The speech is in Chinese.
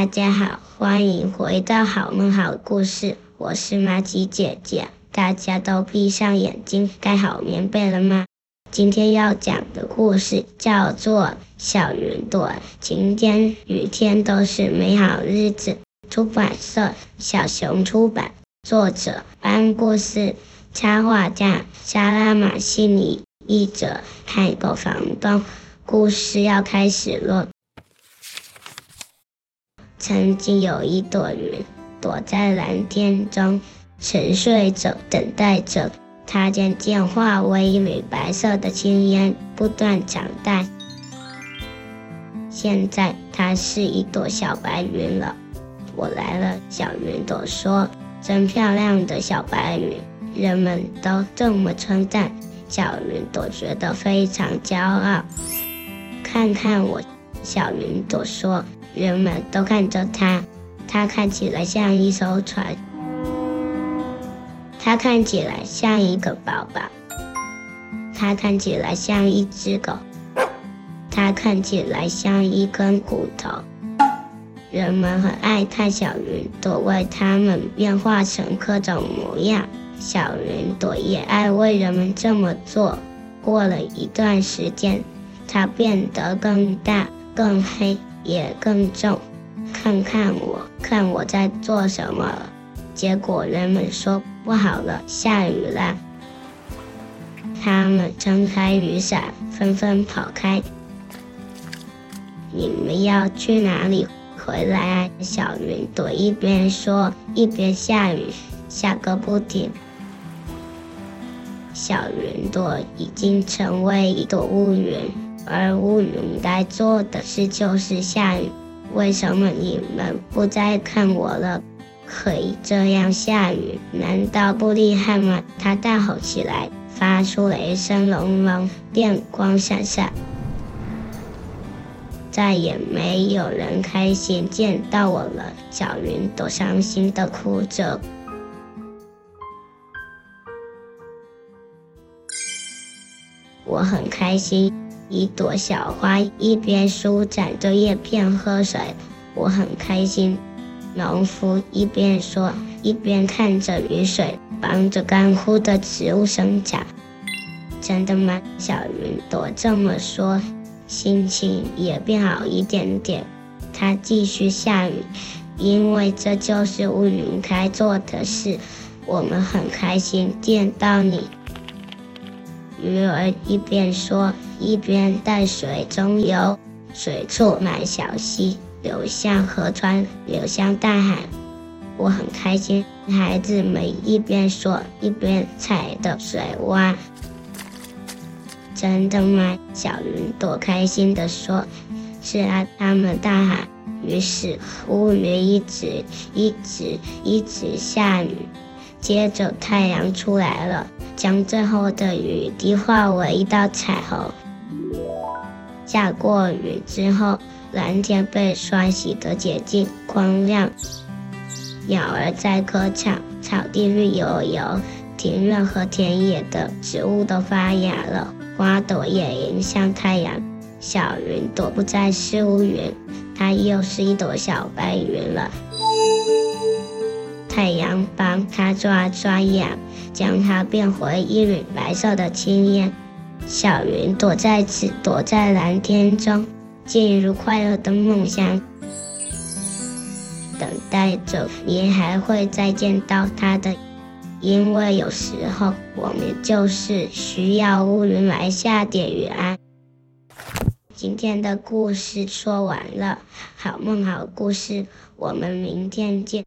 大家好，欢迎回到好梦好故事，我是玛吉姐姐。大家都闭上眼睛，盖好棉被了吗？今天要讲的故事叫做《小云朵》，晴天、雨天都是美好日子。出版社：小熊出版，作者：班故事，插画家：莎拉马西尼，译者：海狗房东。故事要开始了。曾经有一朵云，躲在蓝天中，沉睡着，等待着。它渐渐化为一缕白色的青烟，不断长大。现在它是一朵小白云了。我来了，小云朵说：“真漂亮的小白云。”人们都这么称赞。小云朵觉得非常骄傲。看看我，小云朵说。人们都看着它，它看起来像一艘船，它看起来像一个宝宝，它看起来像一只狗，它看起来像一根骨头。人们很爱看小云朵为它们变化成各种模样，小云朵也爱为人们这么做。过了一段时间，它变得更大、更黑。也更重，看看我，看我在做什么。结果人们说不好了，下雨了。他们撑开雨伞，纷纷跑开。你们要去哪里？回来啊！小云朵一边说，一边下雨，下个不停。小云朵已经成为一朵乌云。而乌云该做的事就是下雨。为什么你们不再看我了？可以这样下雨，难道不厉害吗？他大吼起来，发出雷声隆隆，电光闪闪。再也没有人开心见到我了。小云朵伤心的哭着。我很开心。一朵小花一边舒展着叶片喝水，我很开心。农夫一边说，一边看着雨水帮着干枯的植物生长。真的吗？小云朵这么说，心情也变好一点点。它继续下雨，因为这就是乌云该做的事。我们很开心见到你。鱼儿一边说，一边在水中游，水处满小溪，流向河川，流向大海。我很开心。孩子们一边说，一边踩着水洼。真的吗？小云朵开心地说：“是啊。”他们大喊。于是乌云一直、一直、一直下雨。接着太阳出来了。将最后的雨滴化为一道彩虹。下过雨之后，蓝天被刷洗得洁净光亮。鸟儿在歌唱，草地绿油油，庭院和田野的植物都发芽了，花朵也迎向太阳。小云朵不再是乌云，它又是一朵小白云了。太阳帮它抓抓痒，将它变回一缕白色的青烟。小云朵再次躲在蓝天中，进入快乐的梦乡，等待着你还会再见到它的。因为有时候我们就是需要乌云来下点雨啊。今天的故事说完了，好梦好故事，我们明天见。